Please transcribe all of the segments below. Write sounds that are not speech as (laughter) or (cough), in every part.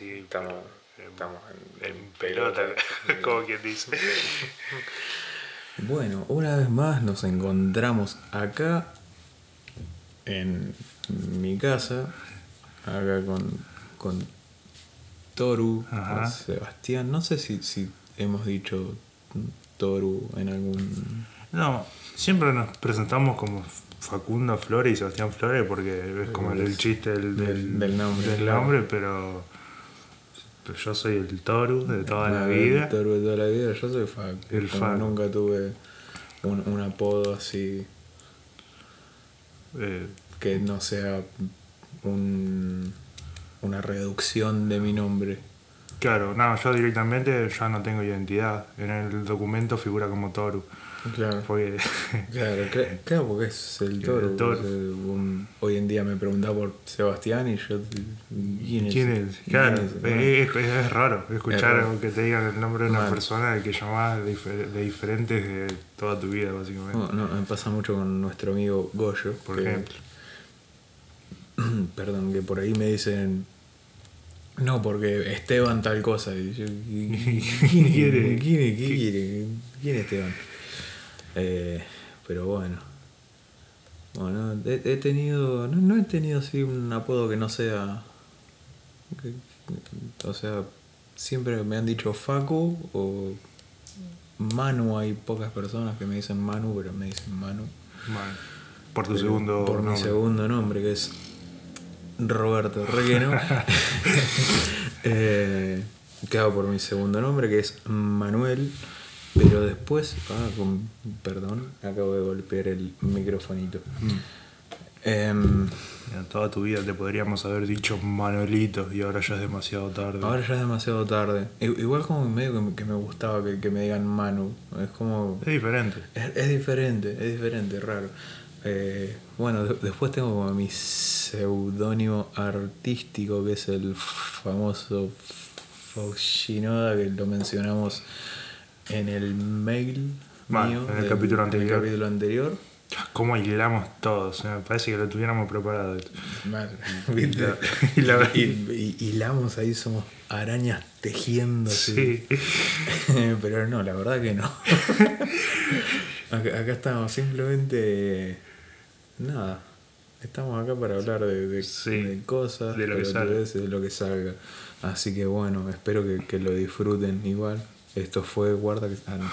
así. Estamos, en- estamos en, en (laughs) pelota, como quien dice. Bueno, una vez más nos encontramos acá en mi casa, acá con, con Toru, Ajá. con Sebastián. No sé si, si hemos dicho Toru en algún... No, siempre nos presentamos como Facundo Flores y Sebastián Flores porque es como el, el chiste del, Del- del nombre, del nombre, pero yo soy el Toru de toda la Ah, vida. Toru de toda la vida, yo soy Facu. El Facu. Nunca tuve un, un apodo así Eh, que no sea un, una reducción de mi nombre. claro, no, yo directamente ya no tengo identidad. En el documento figura como Toru. Claro. Porque (laughs) Claro, (laughs) cla- claro, porque es el toro. El toro. hoy en día me preguntaba por Sebastián y yo. ¿Quién es? ¿Quién es? Claro, ¿Quién es? es, raro escuchar Es raro. que te digan el nombre de una persona de que llamás de, difer- de diferentes de toda tu vida, básicamente. No, no, me pasa mucho con nuestro amigo Goyo. Por que- ejemplo. (clears throat) Perdón, que por ahí me dicen. No, porque Esteban tal cosa. Y yo, ¿quién, (laughs) ¿Quién quiere? ¿Quién? ¿Qué quiere? ¿Quién es Esteban? Eh, pero bueno. Bueno, he, he tenido. No, no he tenido así un apodo que no sea. que- o sea, siempre me han dicho Facu o Manu. Hay pocas personas que me dicen Manu, pero me dicen Manu. Bueno, por tu Pero segundo Por mi segundo nombre, que es Roberto Requeno. (laughs) (laughs) eh, claro, por mi segundo nombre, que es Manuel. Pero después, ah, con, perdón, acabo de golpear el microfonito. Mm. Em, Mira, toda tu vida te podríamos haber dicho Manuelito y ahora ya es demasiado tarde. ahora ya es demasiado tarde. Igual como medio que me, que me gustaba que, que me digan Manu. Es como... Es diferente. Es, es diferente, es diferente, raro. Eh, bueno, de- después tengo como mi seudónimo artístico, que es el famoso Foxinoda, que lo mencionamos en el mail Vale, mío en el del- capítulo anterior. capítulo anterior. ¿Cómo hilamos todos? Me parece que lo tuviéramos preparado. Mal, (laughs) ¿viste? (laughs) y la- Y, y- hilamos ahí, somos arañas tejiendo. Sí. (laughs) Pero no, la verdad que no. acá, acá estamos simplemente. Nada. Estamos acá para hablar de, de- Sí, de cosas, de lo que pelotudeces, de lo que salga. Así que bueno, espero que, que lo disfruten igual. Esto fue Guarda que. ah, no.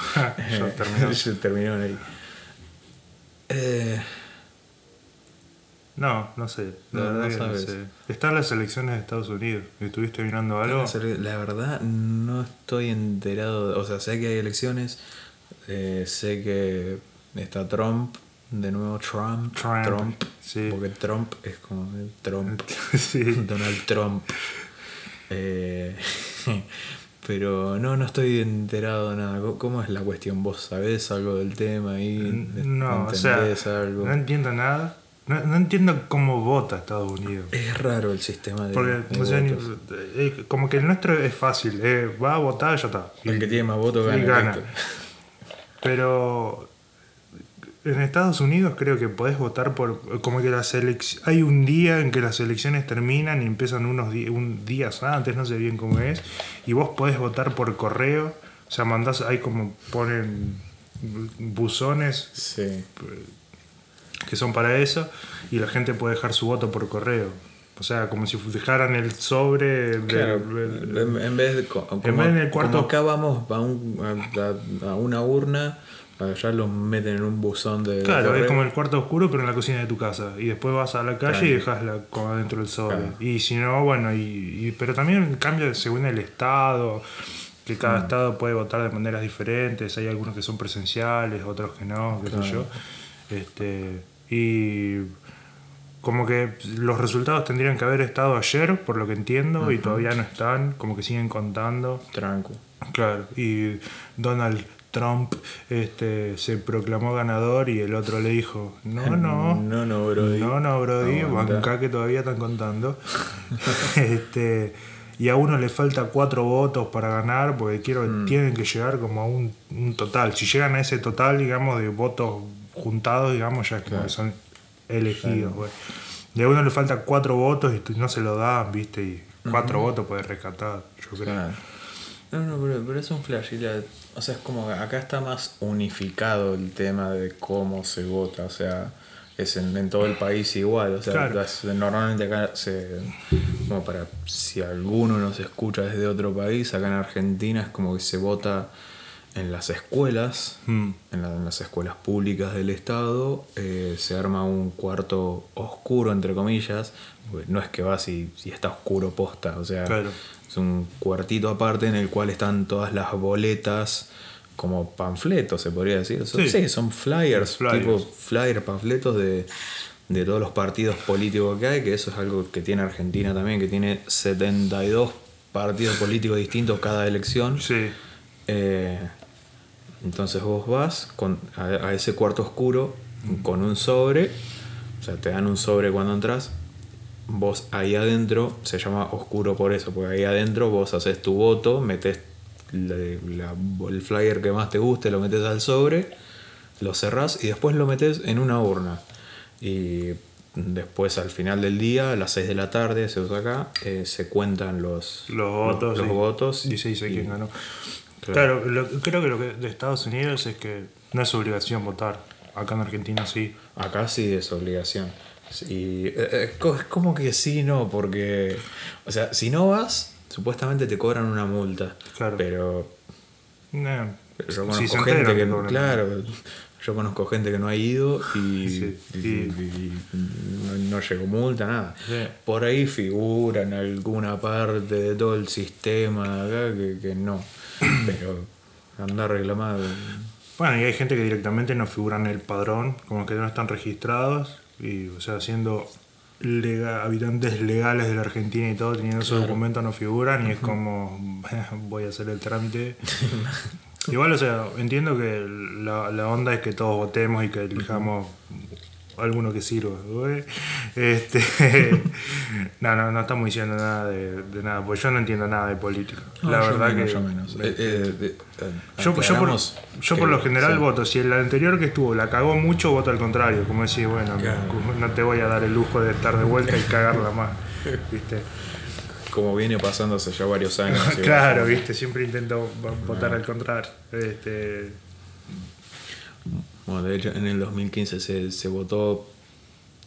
(laughs) Ya terminó. (laughs) Ahí. Eh, No, no sé. La No, verdad no que no sabes. sé. Están las elecciones de Estados Unidos. ¿Estuviste mirando algo? La verdad, no estoy enterado. o sea, sé que hay elecciones. eh, sé que está Trump. De nuevo, Trump. Trump, sí. Porque Trump es como Trump. (laughs) sí. Donald Trump. Eh, pero no, no estoy enterado de nada. ¿Cómo- ¿Cómo es la cuestión? ¿Vos sabés algo del tema ahí? No, o sea, ¿Entendés algo? no entiendo nada. No, no entiendo cómo vota Estados Unidos. Es raro el sistema de. Porque, de o sea, eh, como que el nuestro es fácil. eh, va a votar, ya está. El que tiene más votos gana. Pero en Estados Unidos creo que podés votar por. Como que las elecciones. Hay un día en que las elecciones terminan y empiezan unos un días antes, no sé bien cómo es. Y vos podés votar por correo. O sea, mandás. Hay como ponen buzones Sí. que son para eso. Y la gente puede dejar su voto por correo. O sea, como si dejaran el sobre. Claro, del- en, en vez de, como, vez en el cuarto- como acá vamos a, un- a- a una urna, allá los meten en un buzón de. Claro, es como el cuarto oscuro, pero en la cocina de tu casa. Y después vas a la calle Claro. y dejas la, como adentro del sobre. Claro. Y si no, bueno, y, y- pero también cambia según el estado, que Mm. cada estado puede votar de maneras diferentes. Hay algunos que son presenciales, otros que no, qué sé yo. Este, y como que los resultados tendrían que haber estado ayer, por lo que entiendo, y todavía no están, como que siguen contando. Tranco. Claro, y Donald Trump este, se proclamó ganador y el otro le dijo, no, (laughs) no, No, no, Brody. no, no, Brody, banca que todavía están contando. (laughs) este, y a uno le falta cuatro votos para ganar porque quiero, Mm. tienen que llegar como a un, un total. Si llegan a ese total, digamos, de votos juntados, digamos, ya es como Claro. que son elegidos. güey. de uno le faltan cuatro votos y no se lo dan, ¿viste? Y cuatro votos puedes rescatar, yo creo. Claro. No, no, pero, pero es un flash. y la- o sea, es como que acá está más unificado el tema de cómo se vota. O sea, es en, en todo el país igual. O sea, Claro. normalmente acá se. Como para. Si alguno nos escucha desde otro país, acá en Argentina es como que se vota en las escuelas. Mm. En, la- en las escuelas públicas del Estado eh, se arma un cuarto oscuro, entre comillas. No es que vas y, y está oscuro posta, o sea, Claro. es un cuartito aparte en el cual están todas las boletas como panfletos, se podría decir. Son, Sí. sí. son flyers, Flyers. tipo flyers, panfletos de, de todos los partidos políticos que hay, que eso es algo que tiene Argentina también, que tiene 72 partidos políticos distintos cada elección. Sí, Eh, entonces vos vas con, a, a ese cuarto oscuro con un sobre, o sea, te dan un sobre cuando entras. Vos ahí adentro, se llama oscuro por eso, porque ahí adentro vos haces tu voto, metes la- la- el flyer que más te guste, lo metes al sobre, lo cerrás y después lo metes en una urna. Y después al final del día, a las 6 de la tarde, se usa acá, eh, se cuentan los, los votos. los votos dice y- quién ganó. Claro. Lo- creo que lo que de Estados Unidos es que no es obligación votar. Acá en Argentina sí. Acá sí es obligación. Y eh, es co- es como que sí, no, porque. O sea, si no vas, supuestamente te cobran una multa. Claro. Pero, Nah, pero yo si conozco se gente que. cobran. Claro, yo conozco gente que no ha ido y, Sí, y- y- y- y no, no llegó multa, nada. Sí. Por ahí figura en alguna parte de todo el sistema acá que, que no. (clears throat) Pero andar reclamado. Bueno, y hay gente que directamente no figuran en el padrón, como que no están registrados, y o sea, siendo habitantes legales de la Argentina y todo, teniendo esos Claro. documentos no figuran, y es como, (laughs) voy a hacer el trámite. (laughs) Igual, o sea, entiendo que la, la onda es que todos votemos y que elijamos alguno que sirva. güey. Este, (laughs) no, no, no estamos diciendo nada de, de nada, porque yo no entiendo nada de política. No, la yo verdad menos, que... yo menos. Eh, eh, eh, eh, Yo, yo por, yo que- por lo general sí. voto. Si el anterior que estuvo la cagó mucho, voto al contrario. Como decir, bueno, Claro. no te voy a dar el lujo de estar de vuelta y cagarla más. ¿Viste? Como viene pasando hace ya varios (laughs) años. claro, ¿viste? Siempre intento vo- votar al contrario. Este, Bueno, de hecho, en el 2015 se, se votó.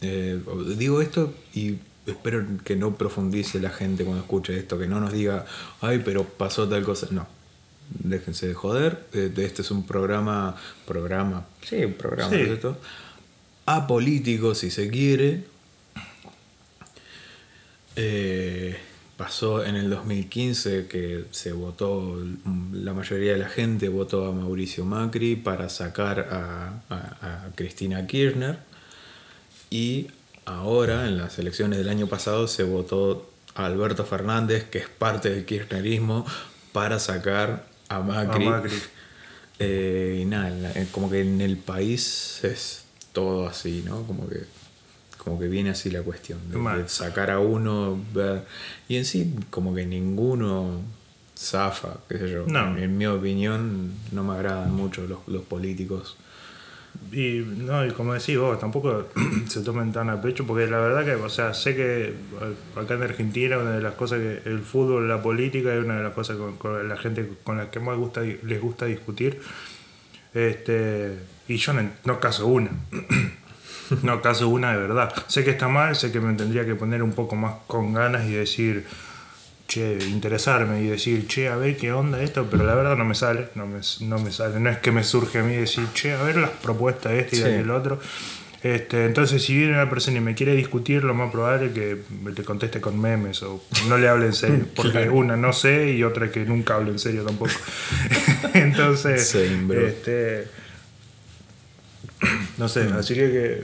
eh, digo esto y espero que no profundice la gente cuando escuche esto, que no nos diga, ay, pero pasó tal cosa. No, déjense de joder. eh, Este es un programa. Programa. Sí, un programa, Sí. ¿no es cierto? Apolítico, si se quiere. Eh, pasó en el 2015 que se votó, la mayoría de la gente votó a Mauricio Macri para sacar a, a- a Cristina Kirchner y ahora en las elecciones del año pasado se votó a Alberto Fernández, que es parte del kirchnerismo, para sacar a Macri. A Macri. Eh, y nada, como que en el país es todo así, ¿no? Como que, como que viene así la cuestión, de, sacar a uno, ver. Y en sí, como que ninguno zafa, qué sé yo. No. En, en mi opinión, no me agradan mucho los, los políticos. y, no, y como decís vos, tampoco (clears throat) se tomen tan a pecho, porque la verdad que, o sea, sé que acá en Argentina una de las cosas que el fútbol, la política es una de las cosas con, con la gente con la que más gusta, les gusta discutir. Este, y yo no, no caso una. (clears throat) (laughs) no caso una de verdad. Sé que está mal, sé que me tendría que poner un poco más con ganas y decir, che, interesarme y decir, che, a ver qué onda esto, pero la verdad no me sale, no me, no me sale. No es que me surge a mí decir, che, a ver las propuestas de este y Sí. del otro. Este, entonces, si viene una persona y me quiere discutir, lo más probable es que te conteste con memes o no le hable en serio. (laughs) Porque Claro. una no sé y otra que nunca hablo en serio tampoco. (laughs) entonces, este, (clears throat) no sé, así que, que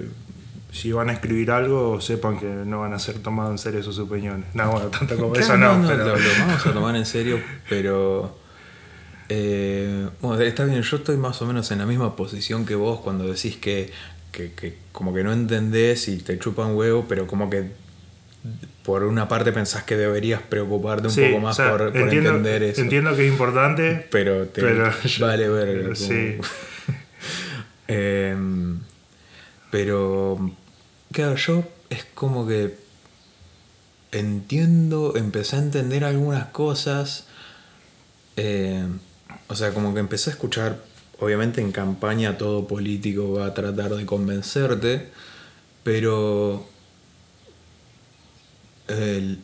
si van a escribir algo, sepan que no van a ser tomados en serio sus opiniones. No, bueno, tanto como Claro, eso no, no, pero... lo, lo vamos a tomar en serio, pero. eh, bueno, está bien, yo estoy más o menos en la misma posición que vos cuando decís que, que, que como que no entendés y te chupan huevo, pero como que por una parte pensás que deberías preocuparte un Sí, poco más o sea, por, por entiendo, entender eso. Entiendo que es importante, Pero te Pero- vale (laughs) ver. Sí. Em, pero Claro, yo es como que entiendo, empecé a entender algunas cosas. eh, o sea, como que empecé a escuchar, obviamente en campaña todo político va a tratar de convencerte, pero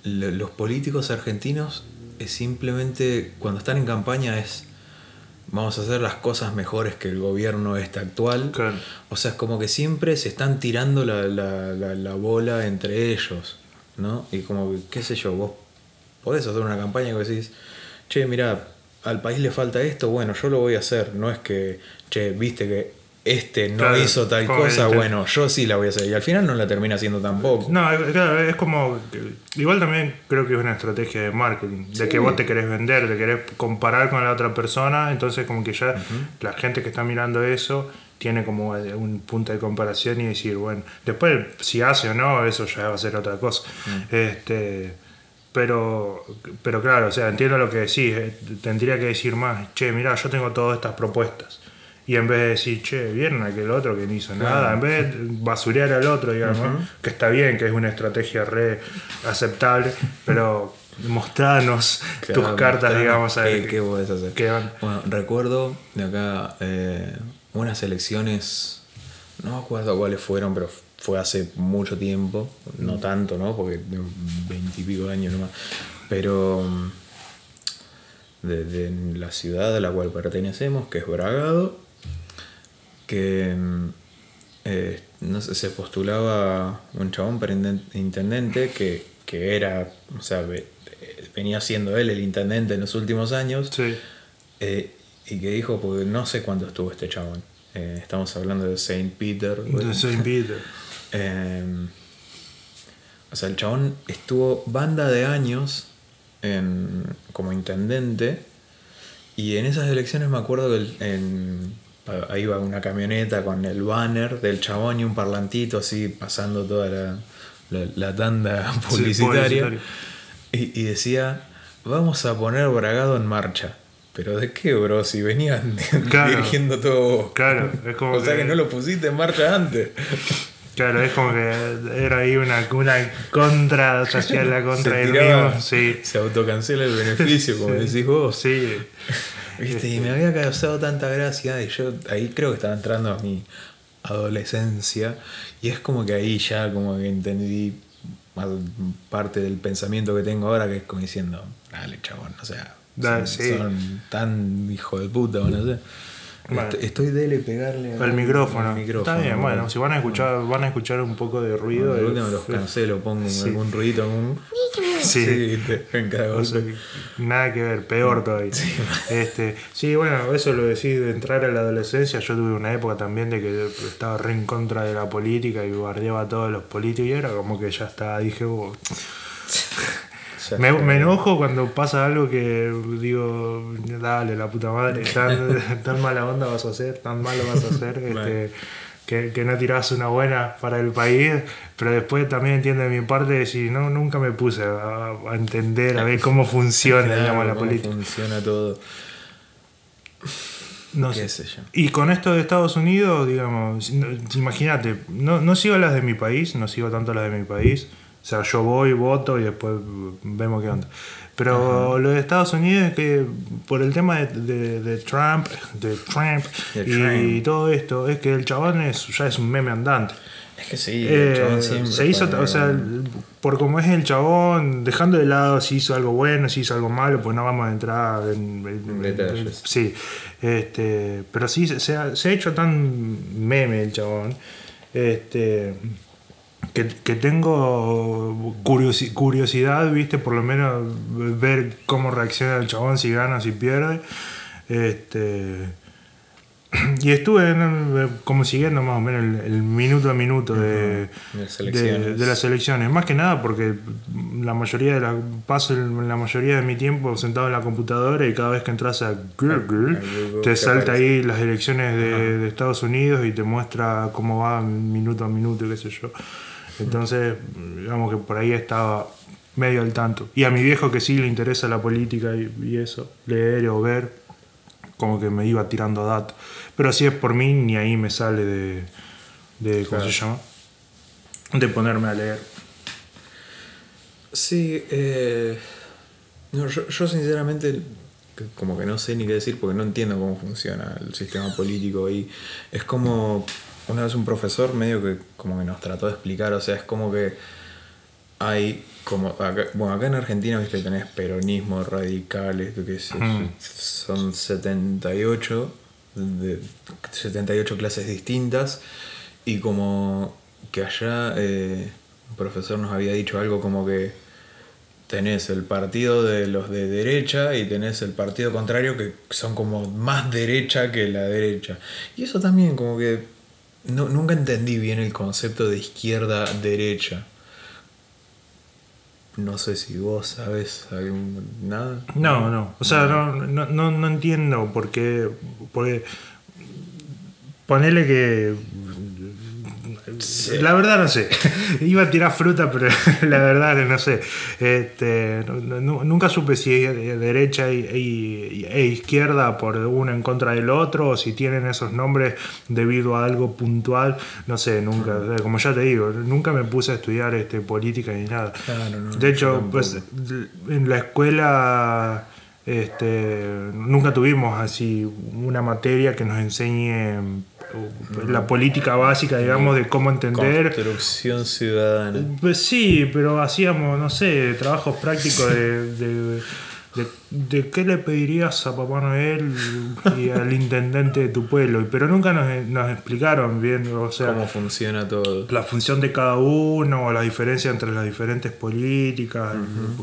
le- los políticos argentinos simplemente, cuando están en campaña es, vamos a hacer las cosas mejores que el gobierno este actual. Claro. O sea, es como que siempre se están tirando la, la- la- la bola entre ellos, ¿no? Y como que, qué sé yo, vos podés hacer una campaña que decís, che, mira, al país le falta esto, bueno, yo lo voy a hacer. No es que, che, viste que este no Claro, hizo tal cosa, este- bueno, yo sí la voy a hacer. Y al final no la termina haciendo tampoco. No, es- claro, es como. Igual también creo que es una estrategia de marketing. De que vos te querés vender, te querés comparar con la otra persona. Entonces, como que ya la gente que está mirando eso tiene como un punto de comparación y decir, bueno, después si hace o no, eso ya va a ser otra cosa. Este. Pero, pero claro, o sea, entiendo lo que decís. eh, Tendría que decir más, che, mira, yo tengo todas estas propuestas. Y en vez de decir, che, vieron aquel otro que no hizo nada, en vez de basurear al otro, digamos, que está bien, que es una estrategia re aceptable, pero mostranos tus cartas, digamos, a ¿Qué, qué podés hacer? qué. Bueno, recuerdo de acá eh, unas elecciones, no me acuerdo cuáles fueron, pero fue hace mucho tiempo, no tanto, ¿no? Porque veintipico años nomás. Pero mm, de, de la ciudad a la cual pertenecemos, que es Bragado, que mm, eh, no sé, se postulaba un chabón para intendente que, que era, o sea, ve- venía siendo él el intendente en los últimos años. Sí, Eh, y que dijo, porque no sé cuánto estuvo este chabón. Eh, estamos hablando de Saint Peter. güey. de Saint Peter. (laughs) O sea, el chabón estuvo banda de años en- como intendente. Y en esas elecciones me acuerdo que el- en- ahí iba una camioneta con el banner del chabón y un parlantito así pasando toda la, la- la tanda (laughs) publicitaria. Y, y decía, vamos a poner Bragado en marcha. ¿Pero de qué, bro? Si venían (laughs) Claro. dirigiendo todo vos. Claro, es como O sea que no lo pusiste en marcha antes. Claro, es como que era ahí una, una contra, se hacía la contra del mismo. Sí, se autocancela el beneficio, como decís vos. sí. ¿Viste? Y me había causado tanta gracia y yo ahí creo que estaba entrando a mi adolescencia y es como que ahí ya como que entendí más parte del pensamiento que tengo ahora que es como diciendo, dale chabón, o sea, Dale, son, sí. son tan hijo de puta, o no sé. Bueno. Estoy, estoy dele pegarle El micrófono. al Está bien, bueno, si van a escuchar, van a escuchar un poco de ruido. Bueno, última los cancelo, pongo Sí. algún ruidito, algún... (laughs) Sí. sea, Nada que ver, peor todavía. Este, sí, bueno, eso lo decís de entrar a la adolescencia. Yo tuve una época también de que estaba re en contra de la política y bardeaba a todos los políticos y era como que ya está, dije, "Oh". Me, enojo cuando pasa algo que digo, dale, la puta madre, tan, (laughs) tan mala onda vas a hacer, tan malo vas a hacer, (laughs) este, que, que no tirás una buena para el país, pero después también entiendo de mi parte decir, no, nunca me puse a, a entender, a ver (laughs) cómo funciona, Claro, digamos, la cómo política. funciona todo. No qué sé. sé yo. Y con esto de Estados Unidos, digamos, imagínate, no, no sigo las de mi país, no sigo tanto las de mi país. O sea, yo voy, voto y después vemos qué onda. Pero lo de Estados Unidos es que por el tema de, de- de Trump, de Trump y Trump. todo esto, es que el chabón es, ya es un meme andante. Es que sí, Eh, el chabón siempre se hizo, o sea, por como es el chabón, dejando de lado si hizo algo bueno, si hizo algo malo, pues no vamos a entrar en, en- detalles. sí, este, pero sí se, se ha, se ha hecho tan meme el chabón, este, que, que tengo curiosi- curiosidad, viste, por lo menos ver cómo reacciona el chabón si gana, si pierde, este. Y estuve en- como siguiendo más o menos el, el minuto a minuto de, De las de- elecciones. de las elecciones. Más que nada porque la mayoría de la, paso la mayoría de mi tiempo sentado en la computadora y cada vez que entras a Google, te salta ahí las elecciones de, de Estados Unidos y te muestra cómo va minuto a minuto, qué sé yo. Entonces, digamos que por ahí estaba medio al tanto. Y a mi viejo que sí le interesa la política y, y eso, leer o ver, como que me iba tirando datos. Pero si es por mí, ni ahí me sale de, de ¿cómo Claro. se llama? de ponerme a leer. Sí, eh, no, yo, yo sinceramente como que no sé ni qué decir porque no entiendo cómo funciona el sistema político y es como una vez un profesor medio que como que nos trató de explicar, o sea, es como que hay como acá, bueno, acá en Argentina viste que tenés peronismo, radicales, que sé, Mm. son 78 de 78 clases distintas y como que allá eh, un profesor nos había dicho algo como que tenés el partido de los de derecha y tenés el partido contrario que son como más derecha que la derecha. Y eso también como que no, nunca entendí bien el concepto de izquierda-derecha. No sé si vos sabes algún, nada. No, no. O sea, no, no, no, no entiendo por qué. Porque. Ponele que. La verdad no sé. (laughs) Iba a tirar fruta, pero (laughs) la verdad no sé. Este, nu- nu- nunca supe si derecha y- y- e izquierda por uno en contra del otro, o si tienen esos nombres debido a algo puntual. No sé, nunca. O sea, Como ya te digo, nunca me puse a estudiar este, política ni nada. Claro, no, de hecho, pues en la escuela este, nunca tuvimos así una materia que nos enseñe la política básica, digamos, de cómo entender. Construcción ciudadana. Pues sí, pero hacíamos, no sé, trabajos prácticos de, de, de- de qué le pedirías a Papá Noel y al intendente de tu pueblo, pero nunca nos, nos explicaron bien, o sea, Cómo funciona todo. la función de cada uno, o la diferencia entre las diferentes políticas,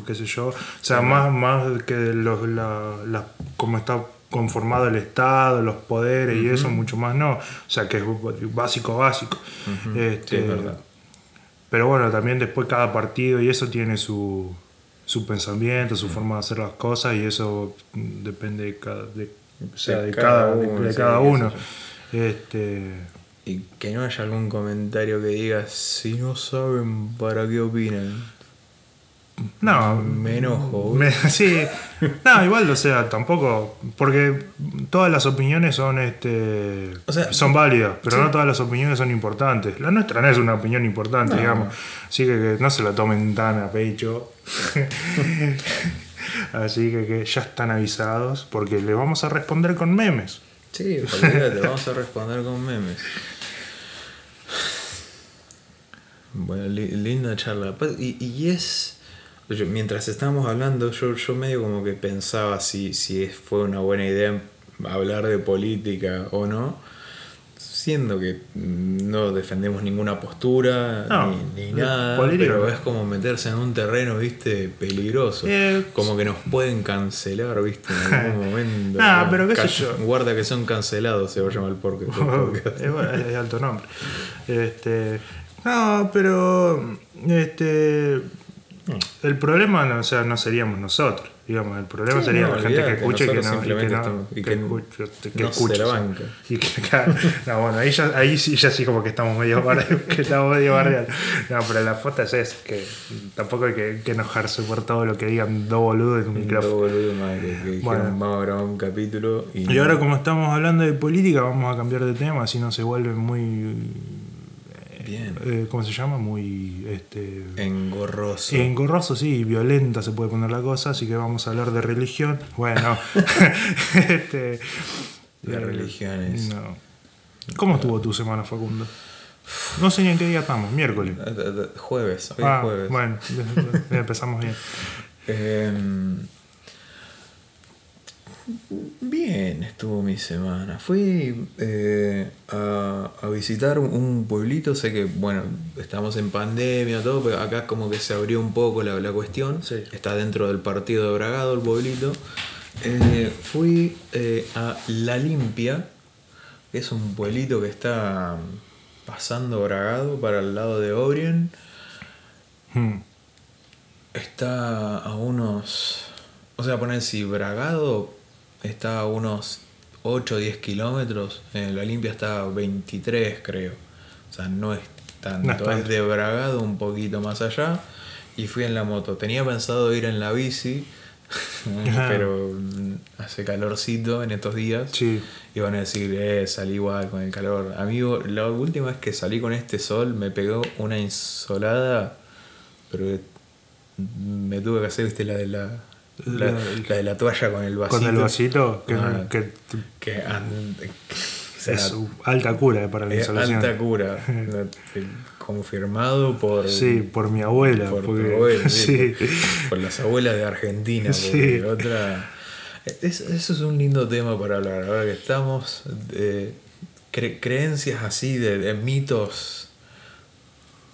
qué sé yo. O sea, más, más que los, la, la- cómo está conformado el Estado, los poderes y eso, mucho más no. O sea, que es básico, básico. Este, es verdad. pero bueno, también después cada partido y eso tiene su, su pensamiento, su forma de hacer las cosas y eso depende de cada, de, o sea, De de cada uno, de cada uno. Este, Y que no haya algún comentario que diga, si no saben para qué opinan. No, Me enojo. Me- (laughs) sí, no, igual, o sea, tampoco, porque todas las opiniones son, este, O sea, son válidas, pero sí. no todas las opiniones son importantes. La nuestra no es una opinión importante, No. digamos, así que, que no se la tomen tan a pecho. (laughs) así que, que ya están avisados, porque les vamos a responder con memes. Sí, olvídate, vamos a responder con memes. Bueno, li- linda charla. Pa- Y, y es. Yo- mientras estábamos hablando, yo, yo medio como que pensaba si, si fue una buena idea hablar de política o no. Siendo que no defendemos ninguna postura No, ni, nada, política pero es como meterse en un terreno, viste, peligroso. Eh, como que nos pueden cancelar, viste, en (laughs) algún momento. Nah, pero qué sé yo. Guarda que son cancelados, se va a llamar el porque- (laughs) es alto nombre. Este, no, pero este, el problema no, o sea, no seríamos nosotros. Digamos, el problema Sí, sería no, la gente que olvídate, escuche y que no, y que no, y que que que no se la banca. y que, claro, no, bueno, ahí, ya, ahí sí, ya sí como que estamos medio bardeados, (laughs) que estamos medio. No, pero la foto es esa, que tampoco hay que, que enojarse por todo lo que digan dos boludos en un Dos micrófono. boludos más que, que Bueno. vamos a grabar un capítulo y, Y ahora como estamos hablando de política, vamos a cambiar de tema, así no se vuelve muy... Bien. eh, ¿Cómo se llama? Muy... Este, engorroso. engorroso, sí, violenta se puede poner la cosa, así que vamos a hablar de religión. Bueno, (laughs) (laughs) este, De eh, religiones. No. ¿Cómo estuvo tu semana, Facundo? No sé ni en qué día estamos, miércoles. Eh, eh, eh, Jueves, hoy Ah, es jueves. bueno, (laughs) empezamos bien. Em, bien estuvo mi semana. Fui eh, a, a visitar un- pueblito. Sé que, bueno, estamos en pandemia, todo, pero acá como que se abrió un poco la, la cuestión. Sí. Está dentro del partido de Bragado, el pueblito. Eh, fui eh, a La Limpia, que es un pueblito que está pasando Bragado para el lado de Obrien. Hmm. Está a unos. O sea, poner si Bragado está a unos 8 o 10 kilómetros, en la limpia está a 23, creo. O sea, no es tanto. No es tanto. Es de Bragado un poquito más allá. Y fui en la moto. Tenía pensado ir en la bici, (laughs) pero hace calorcito en estos días. Sí. Y van a decir, eh, salí igual con el calor. Amigo, la última vez que salí con este sol me pegó una insolada, pero me tuve que hacer, viste, la de la, la, La- la de la toalla con el vasito. Con el vasito, que, Ah, que que an- o sea, es alta cura para la insolación. alta cura. (laughs) Te- Confirmado por, Sí, por mi abuela. por tu porque- abuela, sí, (laughs) por, por las abuelas de Argentina. Sí. otra, es- eso es un lindo tema para hablar. Ahora que estamos, cre- creencias así, de, de mitos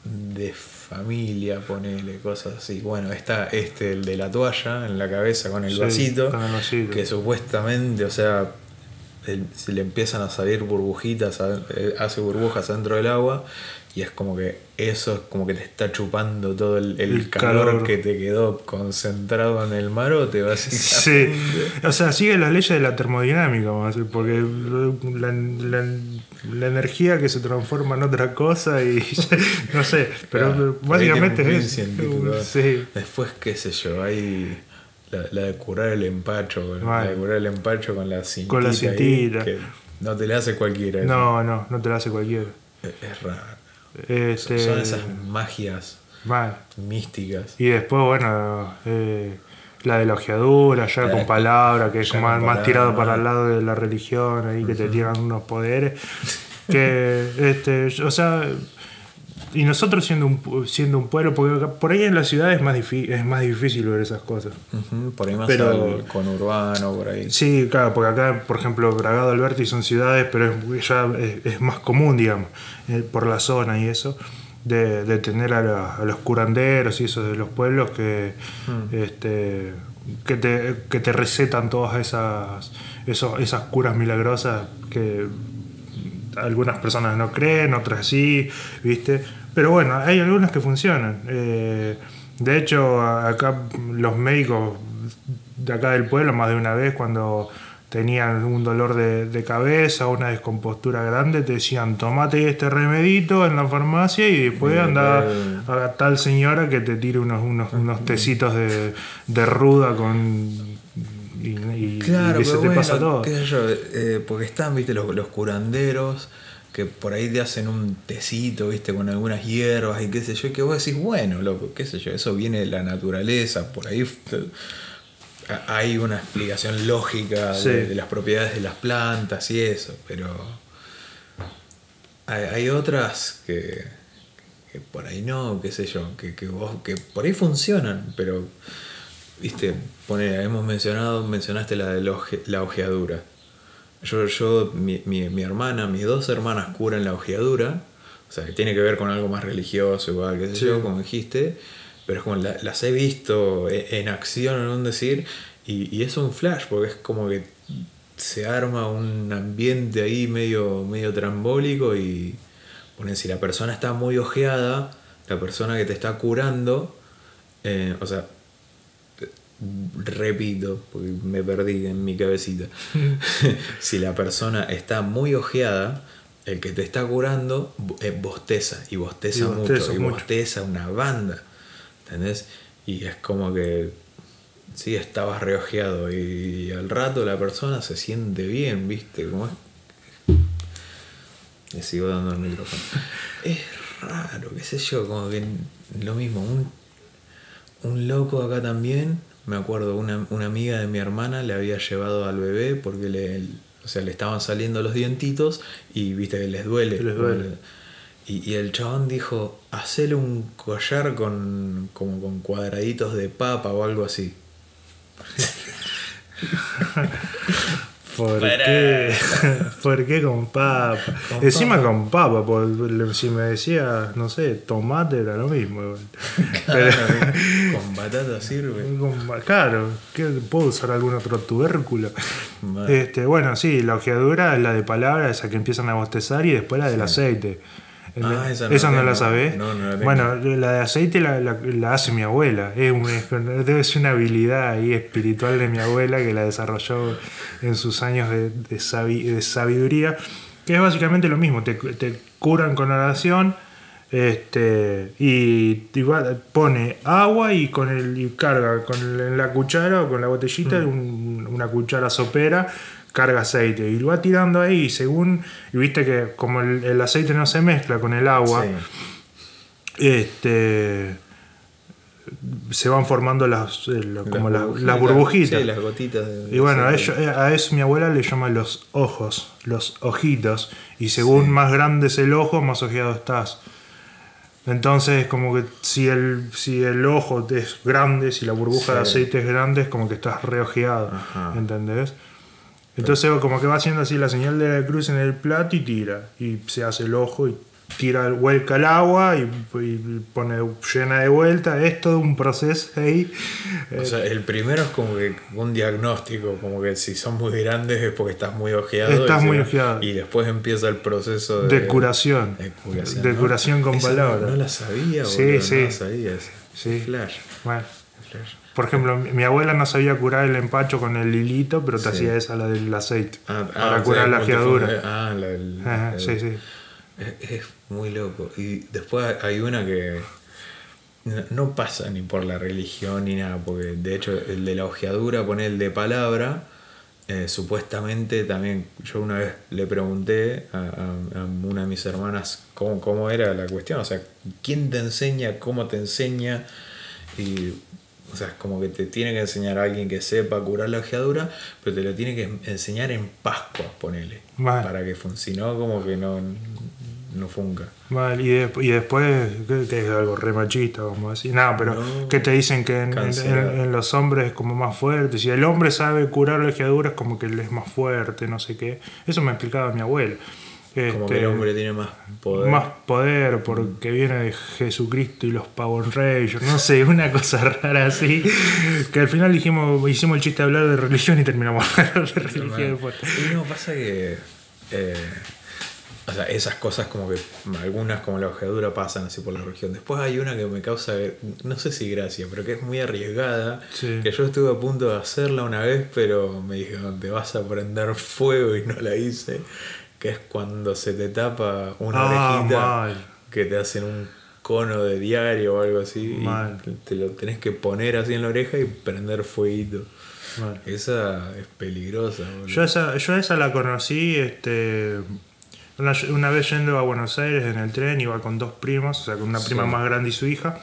de familia, ponele, cosas así. Bueno, está este, el de la toalla en la cabeza con el Sí, vasito, con el vasito. que supuestamente, o sea, se le empiezan a salir burbujitas, eh, hace burbujas dentro del agua y es como que eso es como que te está chupando todo el, el El calor, calor. que te quedó concentrado en el marote, Sí, básicamente. o sea, sigue las leyes de la termodinámica, vamos a decir, porque la, la- la energía que se transforma en otra cosa y (laughs) no sé, pero Claro, básicamente es sí, Después, qué sé yo, hay la, la de curar el empacho, la de curar el empacho con la cintita. Con la ahí, cintita. que no te la hace cualquiera. no, no, no te la hace cualquiera. Es, es raro. Este, Son esas magias mal. místicas. Y después, bueno, eh, la de la ojeadura, ya La con de- palabra, que es más, con más tirado para el lado de la religión, ahí que te tiran unos poderes. (laughs) Que, este, o sea, y nosotros siendo un, siendo un pueblo, porque por ahí en la ciudad es más, es más difícil ver esas cosas. Por ahí más Pero- al conurbano, por ahí. Sí, claro, porque acá, por ejemplo, Bragado, Alberti son ciudades, pero es, ya es, es más común, digamos, eh, por la zona y eso, de, de tener a, la- a los curanderos y eso de los pueblos que, este, que, te, que te recetan todas esas, esos, esas curas milagrosas que algunas personas no creen, otras sí, ¿viste? Pero bueno, hay algunas que funcionan. Eh, de hecho, acá los médicos de acá del pueblo, más de una vez, cuando tenían un dolor de, de cabeza, una descompostura grande, te decían, tomate este remedito en la farmacia y después anda a tal señora que te tire unos, unos, unos tecitos de, de ruda con... Y, y- Claro, y se te bueno, pasa todo. qué sé yo, eh, porque están, viste, los, los curanderos que por ahí te hacen un tecito, viste, con algunas hierbas y qué sé yo, que vos decís, bueno, loco, qué sé yo, eso viene de la naturaleza, por ahí hay una explicación lógica Sí. de, de las propiedades de las plantas y eso, pero hay, hay otras que, que por ahí no, qué sé yo, que, que, vos, que por ahí funcionan, pero, viste, pone, hemos mencionado, mencionaste la de la, oje- la ojeadura. Yo, yo mi, mi, mi hermana, mis dos hermanas curan la ojeadura, o sea, que tiene que ver con algo más religioso, igual, qué sé Sí. yo, como dijiste, pero es como la- las he visto e- en acción, en un decir, y, y es un flash, porque es como que se arma un ambiente ahí medio, medio trambólico y ponen, si la persona está muy ojeada, la persona que te está curando, eh, o sea, repito, porque me perdí en mi cabecita. (laughs) (laughs) si la persona está muy ojeada, el que te está curando eh, bosteza y bosteza, Y bosteza mucho, y mucho. bosteza una banda. ¿Entendés? Y es como que sí estabas reojeado y, al rato la persona se siente bien, ¿viste? Como es. Le sigo dando el micrófono. (laughs) Es raro, qué sé yo, como que lo mismo, un, un loco acá también, me acuerdo, una, una amiga de mi hermana le había llevado al bebé porque le, o sea, le estaban saliendo los dientitos y viste que les duele. Les duele. Y, y el chabón dijo, hacele un collar con, como con cuadraditos de papa o algo así. (laughs) ¿Por Para. qué? (laughs) ¿Por qué con papa? Con Encima papa. con papa, porque si me decía, no sé, tomate era lo mismo. Pero- con batata sirve. (laughs) con- claro, ¿qué- ¿puedo usar algún otro tubérculo? Este, bueno, sí, la ojeadura es la de palabra, esa que empiezan a bostezar, y después la del aceite. Ah, esa esa no la sabés. No, no la tengo. bueno, la de aceite la, la- la hace mi abuela. Es un- debe ser una habilidad ahí espiritual de mi abuela que la desarrolló en sus años de, de sabi- de sabiduría. Que es básicamente lo mismo. Te, te curan con oración. Este, y, y va- pone agua y con el y carga con el- la cuchara o con la botellita un- una cuchara sopera carga aceite y lo va tirando ahí y según y viste que como el, el aceite no se mezcla con el agua Sí. este se van formando las eh, como la- las burbujitas. burbujitas Sí, las gotitas. de- y bueno, ello- a eso mi abuela le llama los ojos, los ojitos. Y según más grande es el ojo, más ojeado estás. Entonces, como que si el, si el ojo es grande, si la burbuja de aceite es grande, es como que estás reojeado. ¿Entendés? Entonces, como que va haciendo así la señal de la cruz en el plato y tira. Y se hace el ojo y tira, vuelca el agua y, y pone, llena de vuelta. Es todo un proceso ahí. O sea, el primero es como que un diagnóstico, como que si son muy grandes es porque estás muy ojeado. Estás y muy ojeado. Y después empieza el proceso de, De curación. de curación. De ¿no? curación con Esa palabras. No, la sabía, Sí, boludo, sí. No la sabía. Sí. Flash. Bueno. flash. Por ejemplo, mi abuela no sabía curar el empacho con el hilito, pero te Sí. hacía esa, la del aceite, Ah, para ah, curar la fue- Ah, la del- Ajá, el- sí, sí. Es, es muy loco. Y después hay una que no, no pasa ni por la religión ni nada, porque de hecho el de la ojeadura, pone el de palabra, eh, supuestamente también yo una vez le pregunté a, a- a una de mis hermanas cómo, cómo era la cuestión, o sea, ¿quién te enseña, cómo te enseña? Y, o sea, es como que te tiene que enseñar a alguien que sepa curar la ojeadura, pero te lo tiene que enseñar en Pascua, ponele, para que funcione, como que no, no funca. Vale, y, de- y después, que, es algo re machista, vamos a decir. No, pero No. que te dicen que en, en- en- los hombres es como más fuerte. Si el hombre sabe curar la ojeadura, es como que él es más fuerte, no sé qué. Eso me explicaba mi Como Este, que el hombre tiene más poder. Más poder porque viene de Jesucristo y los Power Rangers, no sé, (laughs) una cosa rara así. Que al final dijimos, hicimos el chiste de hablar de religión y terminamos (laughs) hablando de religión. Y no, pasa que. eh, o sea, esas cosas como que algunas como la ojeadura pasan así por la región. Después hay una que me causa, no sé si gracia, pero que es muy arriesgada. Sí. Que yo estuve a punto de hacerla una vez, pero me dijeron, te vas a prender fuego y no la hice. Que es cuando se te tapa una Ah, orejita mal. que te hacen un cono de diario o algo así. y te lo tenés que poner así en la oreja y prender fueguito. Esa es peligrosa, boludo. Yo esa, yo esa la conocí este, una, una vez yendo a Buenos Aires en el tren, iba con dos primos, o sea, con una prima Sí. más grande y su hija.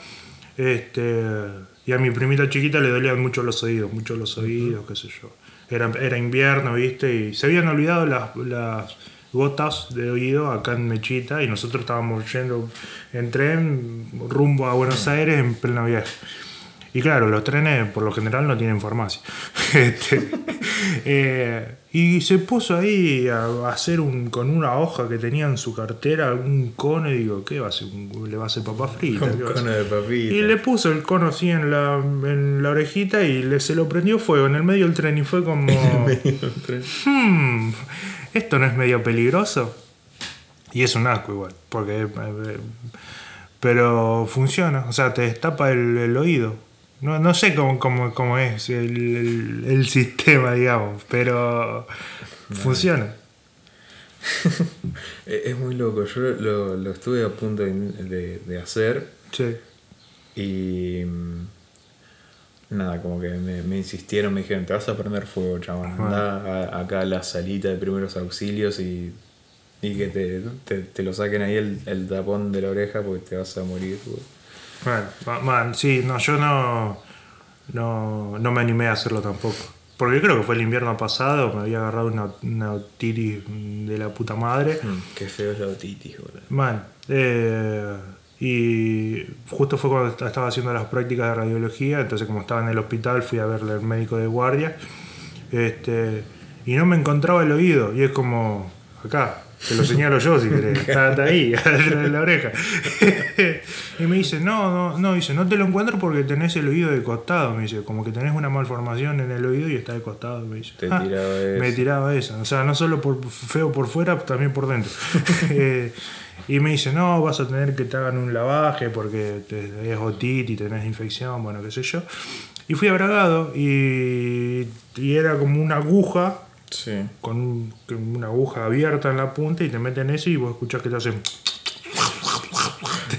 Este, y a mi primita chiquita le dolían mucho los oídos, mucho los oídos, qué sé yo. Era, era invierno, ¿viste? Y se habían olvidado las, las gotas de oído acá en Mechita y nosotros estábamos yendo en tren rumbo a Buenos Aires en pleno viaje. Y claro, los trenes por lo general no tienen farmacia. (laughs) Este, eh, y se puso ahí a hacer un, con una hoja que tenía en su cartera un cono y digo, ¿qué va a hacer? ¿Le va a hacer papa frita? Un ¿Qué va a cono de papita. Y le puso el cono así en la, en la orejita y le, se lo prendió fuego en el medio del tren y fue como... (laughs) "Hmm, esto no es medio peligroso. Y es un asco igual, porque... eh, pero funciona, o sea, te destapa el, el oído. No, no sé cómo, cómo, cómo es el, el- el sistema, digamos, pero funciona. (laughs) Es es muy loco. Yo lo, lo estuve a punto de, de- de hacer Sí. y. Nada, como que me, me insistieron, me dijeron, te vas a prender fuego, chabón. Andá a- acá a la salita de primeros auxilios y, y que te, te, te lo saquen ahí el, el tapón de la oreja porque te vas a morir. güey". Bueno, ma- man, sí, no, yo no, no, no me animé a hacerlo tampoco. Porque creo que fue el invierno pasado, me había agarrado una, una otitis de la puta madre. Mm, qué feo es la otitis, boludo. Man, eh, y justo fue cuando est- estaba haciendo las prácticas de radiología, entonces como estaba en el hospital fui a verle al médico de guardia, este, y no me encontraba el oído, y es como, acá, te lo señalo yo si querés, (laughs) está, está ahí, (laughs) adentro de la oreja. (laughs) y me dice, no, no, no, dice, no te lo encuentro porque tenés el oído de costado, me dice, como que tenés una malformación en el oído y está de costado, me dice. Te Ah, tiraba me eso. tiraba esa. O sea, no solo por feo por fuera, también por dentro. Eh, y me dice, no, vas a tener que te hagan un lavaje porque te, es otitis, tenés infección, bueno, qué sé yo. Y fui a Bragado y, y era como una aguja, Sí. con, un- con una aguja abierta en la punta y te meten eso y vos escuchás que te hacen...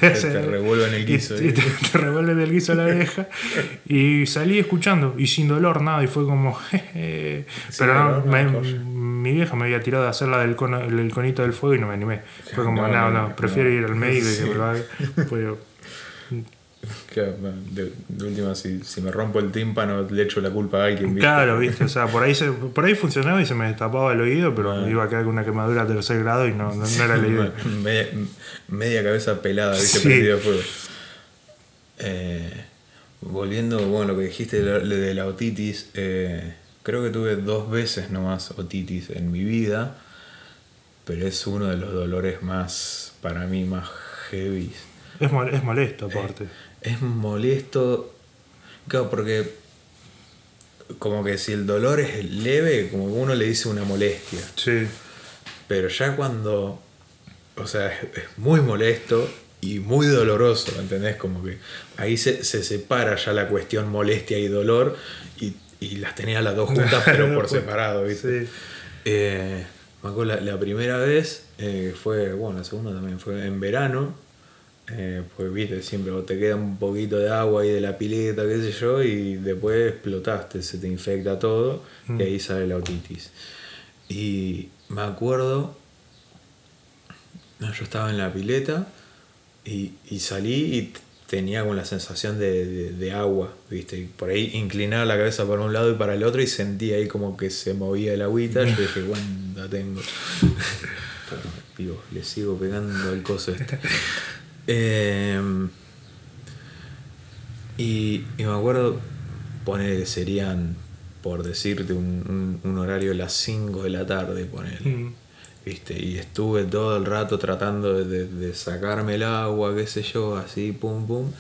Te, te revuelven el guiso. Y, y te, te, revuelven el guiso a la vieja. y salí escuchando y sin dolor nada. Y fue como. (laughs) Jeje. Pero no, me, mi vieja me había tirado a hacer la del cono, el, el, conito del fuego y no me animé. Fue como, no, no, prefiero ir al médico y que me lo haga. (laughs) Pues, de, de, última, si, si, me rompo el tímpano, le echo la culpa a alguien. ¿viste? Claro, viste, o sea, por ahí, se, por ahí funcionaba y se me destapaba el oído, pero ah. iba a quedar con una quemadura a tercer grado y no, no, no era la idea. (laughs) media, media, cabeza pelada, viste, sí. prendido fuego. Eh, volviendo, bueno, lo que dijiste de la, de la otitis, eh, creo que tuve dos veces nomás otitis en mi vida, pero es uno de los dolores más, para mí, más heavy. Es, es molesto, aparte. Eh, es molesto. Claro, porque como que si el dolor es leve, como uno le dice una molestia. Sí. Pero ya cuando. O sea, es, es muy molesto y muy doloroso, ¿entendés? Como que ahí se, se, separa ya la cuestión molestia y dolor y, y las tenía las dos (laughs) juntas, pero por separado, ¿viste? Sí. Eh, me acuerdo la, la primera vez eh, fue, bueno, la segunda también fue en verano eh, pues viste, siempre te queda un poquito de agua ahí de la pileta, qué sé yo, y después explotaste, se te infecta todo mm. y ahí sale la otitis. Y me acuerdo, yo estaba en la pileta y, y salí y tenía con la sensación de, de, de, agua, viste, y por ahí inclinaba la cabeza para un lado y para el otro y sentía ahí como que se movía el agüita, yo dije, bueno, la tengo. Pero, (laughs) digo, le sigo pegando el coso este. (laughs) Eh, y, y, me acuerdo, poner que serían, por decirte, un, un, un, horario de las 5 de la tarde, poner. Mm. ¿Viste? Y estuve todo el rato tratando de, de, de, sacarme el agua, qué sé yo, así, pum, pum.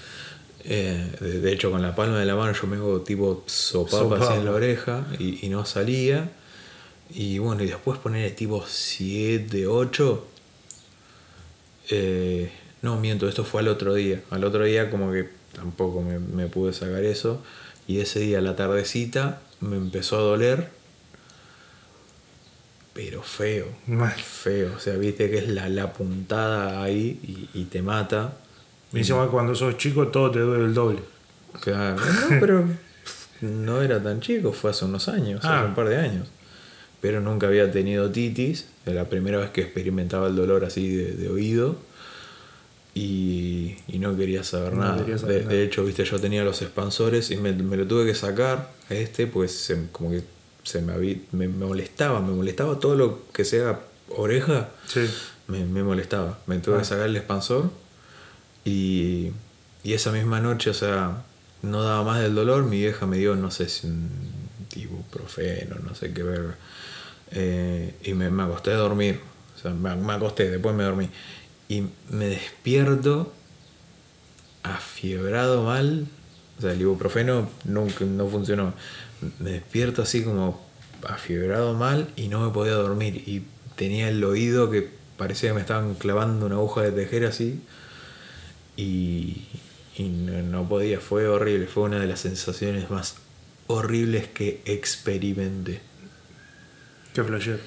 Eh, de, de, hecho, con la palma de la mano yo me hago tipo sopapa, en la oreja y, y, no salía. Y bueno, y después poner tipo 7, 8. Eh, no, miento, esto fue al otro día. Al otro día como que tampoco me, me pude sacar eso. Y ese día, la tardecita, me empezó a doler. Pero feo. Mal. Feo. O sea, viste que es la, la puntada ahí y, y te mata. Me dice que cuando sos chico todo te duele el doble. Claro. (laughs) No, pero no era tan chico, fue hace unos años, ah. hace un par de años. Pero nunca había tenido titis. Era la primera vez que experimentaba el dolor así de, de oído y, y no quería saber no nada. Quería saber de, nada. de, hecho, viste, yo tenía los expansores y me, me, lo tuve que sacar a este, pues como que se me, me, me, molestaba, me molestaba todo lo que sea oreja, sí. me, me, molestaba. Me tuve ah. que sacar el expansor y, y esa misma noche, o sea, no daba más del dolor, mi vieja me dio, no sé si un ibuprofeno, no sé qué ver, eh, y me, me acosté a dormir, o sea, me, me acosté, después me dormí y me despierto afiebrado mal. O sea, el ibuprofeno nunca no funcionó. Me despierto así como afiebrado mal y no me podía dormir. Y tenía el oído que parecía que me estaban clavando una aguja de tejer así. Y, y no, podía, fue horrible. Fue una de las sensaciones más horribles que experimenté. Qué flasher.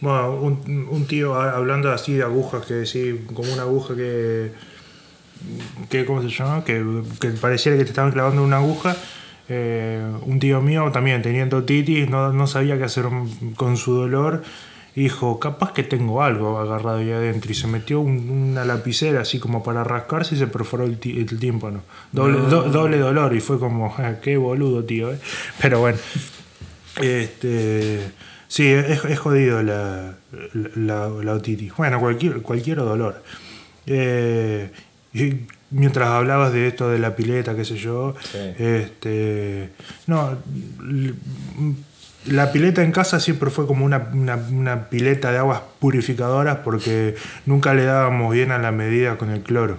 Bueno, un, un, tío hablando así de agujas, que sí, como una aguja que. Que ¿Cómo se llama? Que, que pareciera que te estaban clavando una aguja. Eh, un tío mío también teniendo titis, no, no sabía qué hacer con su dolor. dijo, capaz que tengo algo agarrado ahí adentro. Y se metió un, una lapicera así como para rascarse y se perforó el, el tímpano. Doble, no. do, doble dolor. Y fue como, (laughs) ah, qué boludo, tío. ¿eh? Pero bueno. Este. Sí, es, es jodido la, la, la, otitis. Bueno, cualquier, cualquier dolor. Eh, mientras hablabas de esto de la pileta, qué sé yo, sí. este, no, la pileta en casa siempre fue como una, una, una, pileta de aguas purificadoras porque nunca le dábamos bien a la medida con el cloro.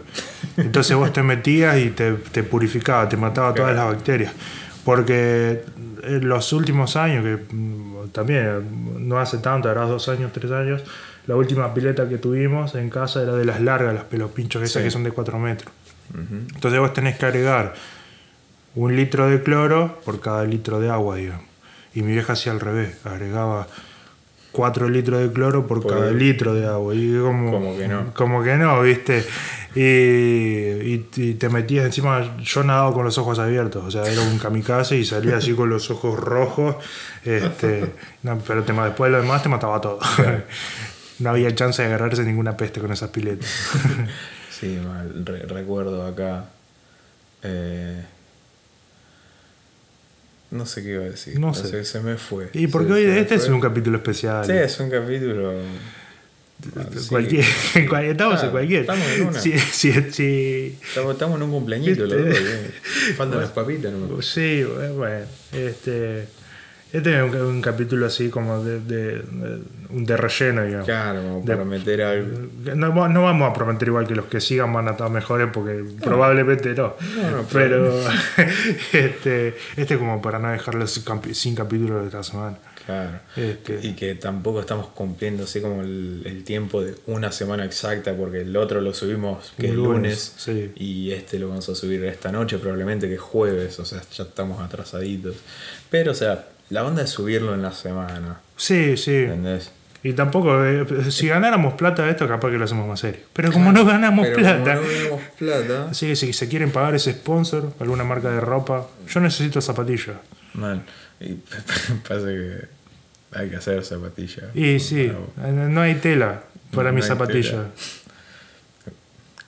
Entonces vos te metías y te, te purificaba, te mataba todas las bacterias. Porque en los últimos años, que también no hace tanto, hará dos años, tres años, la última pileta que tuvimos en casa era de las largas, las pelos pinchos, esas sí. que son de 4 metros. Uh -huh. Entonces vos tenés que agregar un litro de cloro por cada litro de agua, digamos. Y mi vieja hacía al revés, agregaba 4 litros de cloro por, por cada el... litro de agua. Y como, como que no. Como que no, ¿viste? Y, y- y te metías encima, yo nadaba con los ojos abiertos, o sea, era un kamikaze y salía así con los ojos rojos, este, no, pero te, después de lo demás te mataba todo. (laughs) No había chance de agarrarse ninguna peste con esas piletas. (laughs) Sí, mal. Re- recuerdo acá. eh, no sé qué iba a decir. No O sé. sea, se me fue. Y porque Se- hoy se este es un capítulo especial. Sí, es un capítulo. Sí. Cualquier, (laughs) estamos en cualquier. estamos en una. Sí. Estamos, estamos en un cumpleañito, los dos. ¿Viste? bien. Faltan las (laughs) papitas, ¿no? Sí, bueno, este, este es un, un capítulo así como de, de, de- un de relleno, digamos. Claro, como De- para meter algo. No, no vamos a prometer igual que los que sigan van a estar mejores porque probablemente no. Pero (laughs) este, este es como para no dejarlos sin, sin capítulos de esta semana. Claro. Este, Y que tampoco estamos cumpliendo así como el, el tiempo de una semana exacta, porque el otro lo subimos que El lunes, lunes, sí. y este lo vamos a subir esta noche, probablemente que es jueves, o sea, ya estamos atrasaditos. Pero, o sea, la onda es subirlo en la semana, sí, sí. ¿entendés? Y tampoco, eh, si ganáramos plata de esto, capaz que lo hacemos más serio. Pero como no ganamos Pero plata, como no tenemos plata, así que si se quieren pagar ese sponsor, alguna marca de ropa, yo necesito zapatillas. man, y (laughs) pasa que hay que hacer zapatillas. Y sí, no hay tela para No mis zapatillas.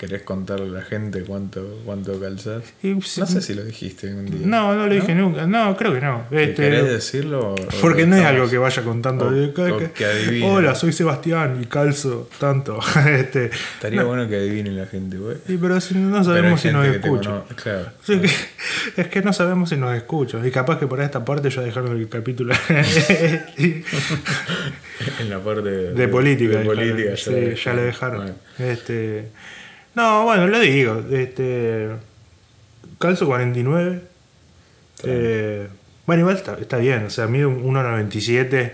¿Querés contarle a la gente cuánto, cuánto calzas? Y, No sé si lo dijiste un día. No, no lo dije nunca. No, creo que no. ¿Qué Este, ¿Querés decirlo? o- porque no es algo que vaya contando. o- que- que-. Hola, soy Sebastián y calzo tanto. (laughs) este, Estaría bueno que adivine la gente, güey. y pero si no sabemos si nos escuchan. Claro. (laughs) Sí, que- es que no sabemos si nos escuchan. Y capaz que por esta parte ya dejaron el capítulo (laughs) En la parte de, de política. de política dejaron. Sí, ya le dejaron. Bueno, Este, no, bueno, lo digo. Este, calzo 49. Eh, bueno, igual está, está bien. O sea, mide un 1,97.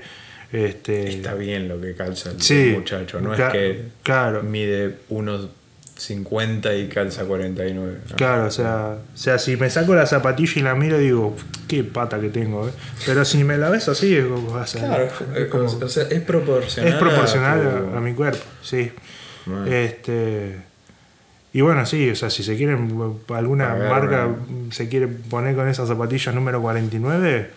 Este, Está bien lo que calza el Sí, muchacho. No es que claro. mide unos 50 y calza 49. ¿no? Claro, o sea, o sea, si me saco la zapatilla y la miro, digo, qué pata que tengo, ¿eh? Pero si me la ves así, es como, o sea, Claro, es como- o sea, es proporcional. es proporcional a, a, tu- a mi cuerpo, sí. Bueno. Este, y bueno, sí, o sea, si se quieren, alguna ver, marca se quiere poner con esas zapatillas número 49,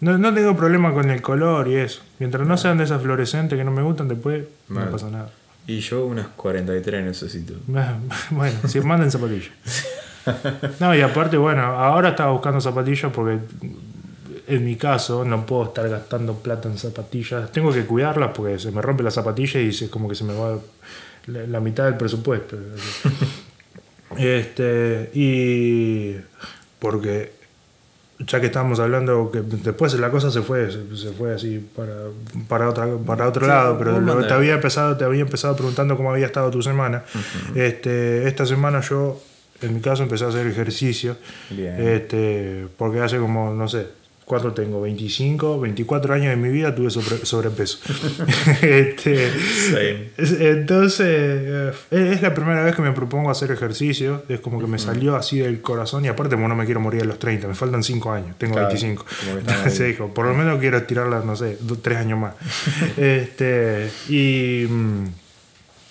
no, no tengo problema con el color y eso. Mientras no sean de esas fluorescentes que no me gustan, después no pasa nada. Y yo unas 43 necesito. (laughs) Bueno, si manden zapatillas. No, y aparte, bueno, ahora estaba buscando zapatillas porque en mi caso no puedo estar gastando plata en zapatillas. Tengo que cuidarlas porque se me rompe la zapatilla y se, como que se me va la, la mitad del presupuesto. (laughs) este, y porque ya que estábamos hablando que después la cosa se fue se, fue así para, para otra para otro Sí, lado pero lo- te había empezado te había empezado preguntando cómo había estado tu semana este esta semana yo en mi caso empecé a hacer ejercicio Bien. este porque hace como no sé ¿Cuánto tengo? 25, 24 años de mi vida tuve sobre- sobrepeso. (laughs) (laughs) este, Entonces, eh, es la primera vez que me propongo hacer ejercicio. Es como que me salió así del corazón. Y aparte, como no me quiero morir a los 30, me faltan 5 años, tengo Claro, 25. como que estamos (laughs) Entonces dijo, por lo menos quiero estirarla, no sé, 3 años más. este, y, mm,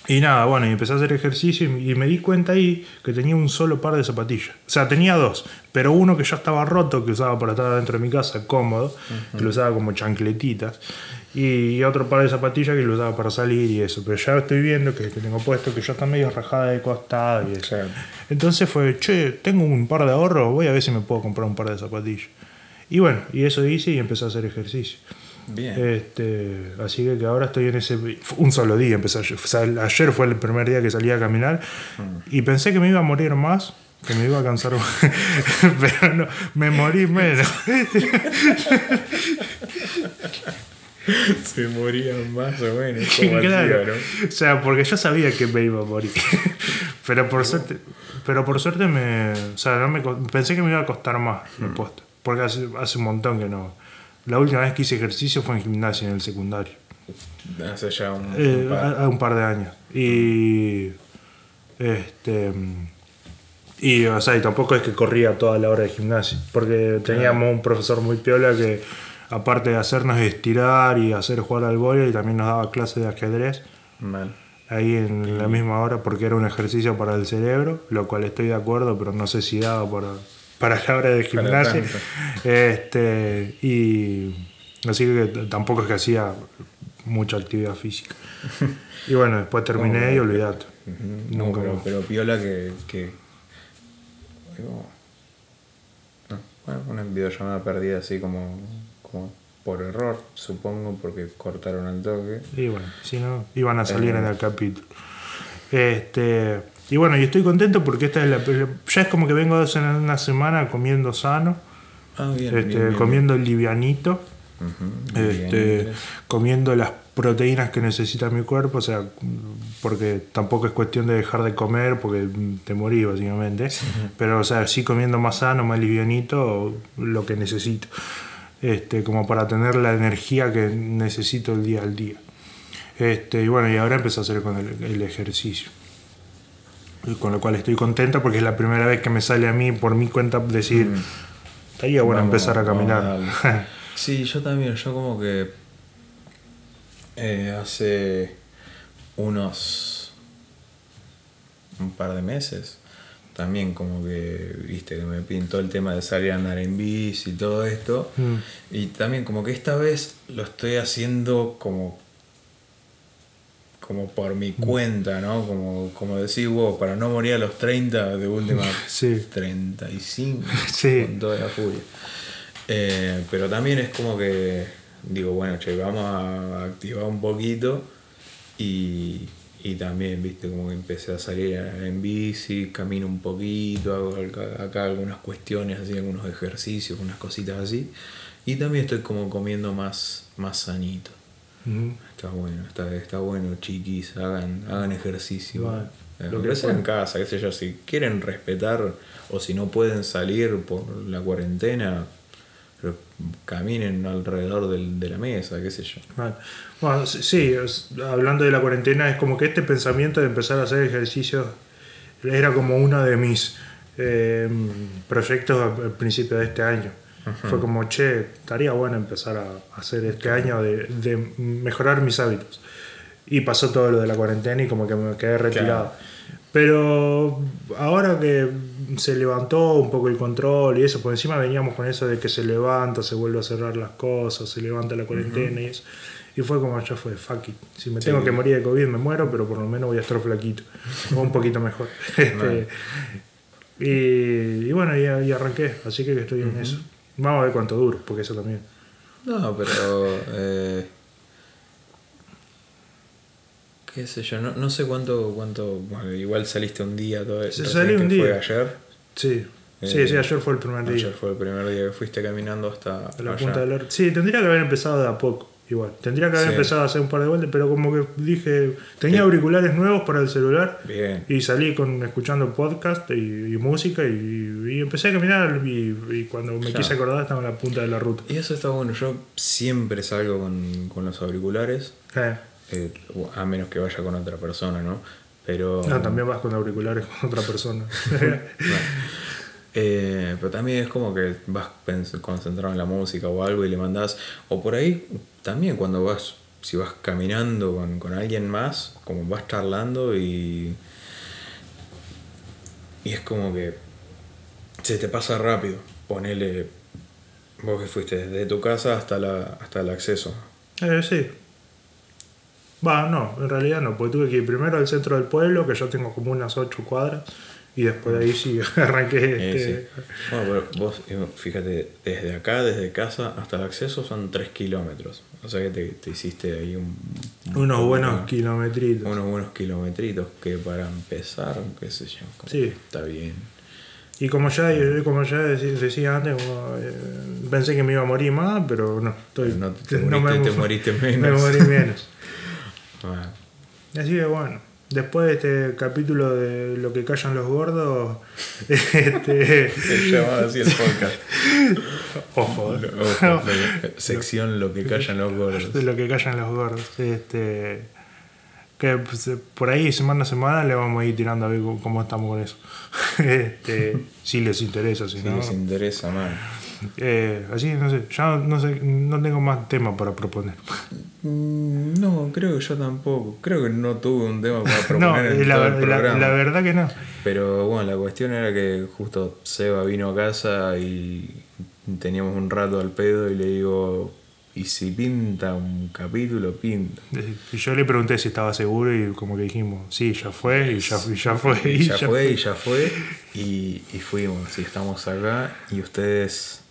y nada, bueno, y empecé a hacer ejercicio y, y me di cuenta ahí que tenía un solo par de zapatillas. O sea, tenía dos, pero uno que ya estaba roto, que usaba para estar dentro de mi casa, cómodo, que lo usaba como chancletitas. Y otro par de zapatillas que lo usaba para salir y eso. Pero ya estoy viendo que, que tengo puesto que ya está medio rajada de costado y eso. Claro. Entonces fue, che, tengo un par de ahorros, voy a ver si me puedo comprar un par de zapatillas. Y bueno, y eso hice y empecé a hacer ejercicio. Bien. Este, así que, que ahora estoy en ese. Un solo día empecé ayer. O sea, ayer fue el primer día que salí a caminar y pensé que me iba a morir más, que me iba a cansar. (laughs) pero no, me morí menos. Se morían más o menos. (laughs) como Claro. O sea, porque yo sabía que me iba a morir. (laughs) pero por suerte, pero por suerte me. O sea, no me, pensé que me iba a costar más, Mm. me posta. Porque hace, hace un montón que no. La última vez que hice ejercicio fue en gimnasia, en el secundario. Hace ya un, Eh, un par. a- a un par de años. Y. Este. Y, o sea, y tampoco es que corría toda la hora de gimnasia. Porque teníamos un profesor muy piola que, aparte de hacernos estirar y hacer jugar al vóley, también nos daba clases de ajedrez. Mal. ahí en la misma hora porque era un ejercicio para el cerebro, lo cual estoy de acuerdo, pero no sé si daba para, para la hora de gimnasia. Este, y así que tampoco es que hacía mucha actividad física. Y bueno, después terminé y olvidate. Ujú. Nunca No, pero, pero piola que. que no, bueno, una videollamada perdida así como, como por error, supongo, porque cortaron el toque. Y bueno, si no, iban a salir Eh. en el capítulo. Este, y bueno, y estoy contento porque esta es la, ya es como que vengo hace una semana comiendo sano, Ah, bien. este, bien, bien. comiendo livianito, este, comiendo las proteínas que necesita mi cuerpo, o sea, porque tampoco es cuestión de dejar de comer porque te morís básicamente, pero o sea, sí comiendo más sano, más livianito, lo que necesito, este, como para tener la energía que necesito el día al día. Este, y bueno, y ahora empecé a hacer con el, el ejercicio. Y Con lo cual estoy contenta porque es la primera vez que me sale a mí por mi cuenta decir, Mm. estaría bueno Vamos, empezar a caminar. (laughs) Sí, yo también, yo como que eh, hace unos un par de meses también como que, viste, que me pintó el tema de salir a andar en bici y todo esto. Mm. Y también como que esta vez lo estoy haciendo como como por mi cuenta, ¿no? Como, como decís vos, para no morir a los 30, de última (laughs) Sí. 35, (laughs) Sí. con toda la furia. Eh, pero también es como que digo, bueno, che, vamos a activar un poquito y, y también, viste, como que empecé a salir en bici, camino un poquito, hago acá, algunas cuestiones, así, algunos ejercicios, unas cositas así. Y también estoy como comiendo más, más sanito. Ujú. Está bueno, está, está bueno, chiquis, hagan, hagan ejercicio. Eh, lo que puedan. en casa, qué sé yo, si quieren respetar o si no pueden salir por la cuarentena, caminen alrededor del- de la mesa, qué sé yo. Vale. Bueno, sí, hablando de la cuarentena, es como que este pensamiento de empezar a hacer ejercicios era como uno de mis eh, proyectos al principio de este año. Fue como, che, estaría bueno empezar a hacer este año de, de mejorar mis hábitos. Y pasó todo lo de la cuarentena y como que me quedé retirado. Pero ahora que se levantó un poco el control y eso, por encima veníamos con eso de que se levanta, se vuelve a cerrar las cosas, se levanta la cuarentena y eso. Y fue como, ya fue, fuck it. Si me Sí. tengo que morir de COVID me muero, pero por lo menos voy a estar flaquito. O un poquito mejor. (laughs) Este, y, y bueno, y, y arranqué, así que estoy en eso. Vamos a ver cuánto duro, porque eso también. No, pero. eh, qué sé yo, no, no sé cuánto. cuánto bueno, igual saliste un día todo eso. Salí un día. Fue ayer. Sí, sí, Eh, sí, ayer fue el primer día. Ayer fue el primer día que fuiste caminando hasta. A la allá. punta del Sí, tendría que haber empezado de a poco, igual. Tendría que haber Sí. empezado a hacer un par de vueltas, pero como que dije, tenía Sí. auriculares nuevos para el celular Bien. y salí con escuchando podcast y, y música y, y empecé a caminar y, y cuando me Claro. quise acordar estaba en la punta de la ruta. Y eso está bueno. Yo siempre salgo con, con los auriculares. Eh, eh, a menos que vaya con otra persona, ¿no? Pero. no, también vas con auriculares con otra persona. (laughs) (laughs) Eh, pero también es como que vas concentrado en la música o algo y le mandás. O por ahí también cuando vas, si vas caminando con, con alguien más, como vas charlando y. Y es como que se te pasa rápido. Ponele. Vos que fuiste desde tu casa hasta, la, hasta el acceso. Eh, sí. Va, no, en realidad no, porque tuve que ir primero al centro del pueblo, que yo tengo como unas 8 cuadras, y después de ahí sí (laughs) arranqué. Eh, este, sí. Bueno, pero vos, fíjate, desde acá, desde casa hasta el acceso son 3 kilómetros. O sea que te, te hiciste ahí un, un Unos buenos kilometritos. unos buenos kilometritos que para empezar, qué sé yo, Sí. está bien. Y como ya, como ya decía antes, como, eh, pensé que me iba a morir más, pero no. Estoy, No te (laughs) moriste, te moriste (laughs) Me menos. morí menos. Ah, Así que bueno, después de este capítulo de lo que callan los gordos, (laughs) este, se llama así el podcast. (laughs) ojo, eh, Ojo, lo sección Lo que callan los gordos. (laughs) lo que callan los gordos. Este, que pues, por ahí semana a semana le vamos a ir tirando a ver cómo- estamos con eso. Este, si les interesa, si Si no. les interesa, man. Eh, así, no sé, ya no, sé, no tengo más tema para proponer. Mm, No, creo que yo tampoco. Creo que no tuve un tema para (laughs) No, proponer en la, todo el la- programa. la verdad que no. Pero bueno, la cuestión era que justo Seba vino a casa y teníamos un rato al pedo y le digo, ¿y si pinta un capítulo? Pinta. Y yo le pregunté si estaba seguro y como que dijimos, sí, ya fue, y ya, y ya fue, Y ya fue, y ya fue, y, y fuimos, y estamos acá, y ustedes,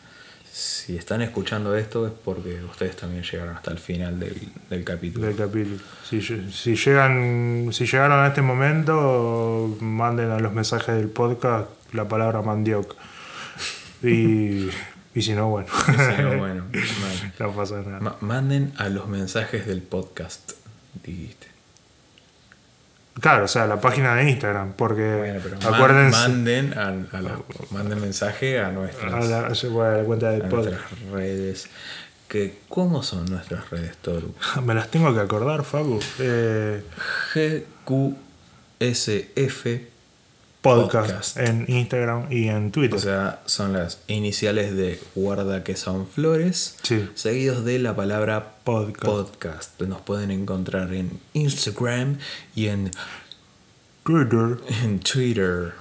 si están escuchando esto, es porque ustedes también llegaron hasta el final del, del capítulo. del capítulo. Si, si llegan, si llegaron a este momento, manden a los mensajes del podcast la palabra mandioca. Y, y si no, bueno, (laughs) Sí, no, bueno, (laughs) no pasa nada. Ma- manden a los mensajes del podcast, dijiste. Claro, o sea, la página de Instagram, porque Bueno, pero acuérdense manden, a, a la- manden mensaje a nuestras, a la, a la cuenta podcast. nuestras redes. Que, ¿Cómo son nuestras redes, Toru? (laughs) Me las tengo que acordar, Facu. Eh, GQSF podcast, Podcast. en Instagram y en Twitter. O sea, son las iniciales de guarda que son flores, Sí. seguidos de la palabra Podcast. podcast. Nos pueden encontrar en Instagram y en, Twitter. en Twitter.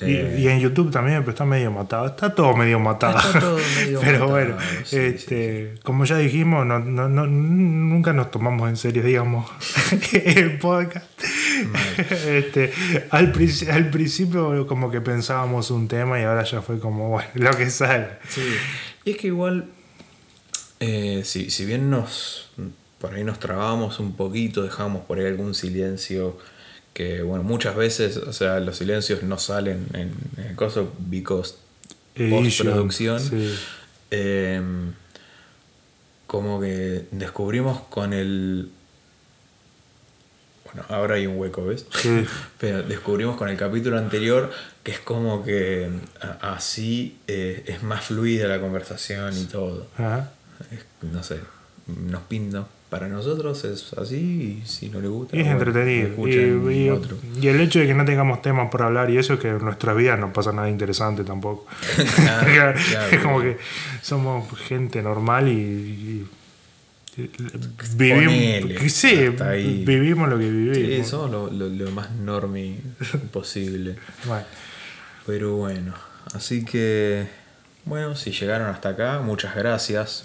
Y, Eh, y en YouTube también, pero está medio matado. Está todo medio matado. Está todo medio (laughs) pero matado, bueno, sí, este, como ya dijimos, no, no- no- nunca nos tomamos en serio, digamos, (laughs) el podcast. (laughs) Este, al, princi- al principio como que pensábamos un tema y ahora ya fue como, (laughs) bueno, lo que sale. Sí. Y es que igual, eh, si, si bien nos por ahí nos trabamos un poquito, dejamos por ahí algún silencio que, bueno, muchas veces, o sea, los silencios no salen en, en el coso because postproducción. sí. Eh, como que descubrimos con el. Bueno, ahora hay un hueco, ¿ves? Sí. (laughs) Pero descubrimos con el capítulo anterior que es como que así eh, es más fluida la conversación y todo. Ajá. Es- no sé, nos pinta. Para nosotros es así y si no le gusta. Es bueno, entretenido. Y, y- otro. y el hecho de que no tengamos temas por hablar y eso, que en nuestras vidas no pasa nada interesante tampoco. (laughs) Claro, (laughs) claro, es como que somos gente normal y. vivimos, sí, vivimos lo que Sí, vivimos. somos lo, lo- lo más normie (laughs) posible. Bueno, Pero bueno, así que, bueno, si llegaron hasta acá, muchas gracias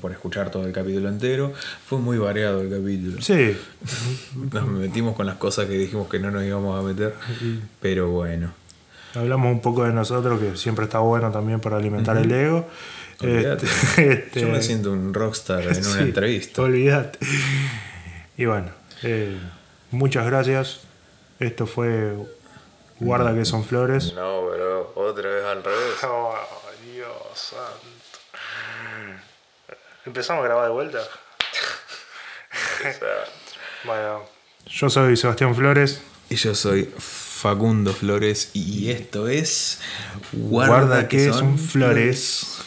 por escuchar todo el capítulo entero. Fue muy variado el capítulo. sí, (laughs) Nos metimos con las cosas que dijimos que no nos íbamos a meter, pero bueno. hablamos un poco de nosotros, que siempre está bueno también para alimentar el ego. Olvídate. Este, (laughs) este, Yo me siento un rockstar en una entrevista. Olvídate. Y bueno, eh, muchas gracias. Esto fue Guarda que son flores. No, pero otra vez al revés. Oh, Dios santo. ¿Empezamos a grabar de vuelta? Bueno, yo soy Sebastián Flores. Y yo soy Facundo Flores y esto es Guarda, que, son flores.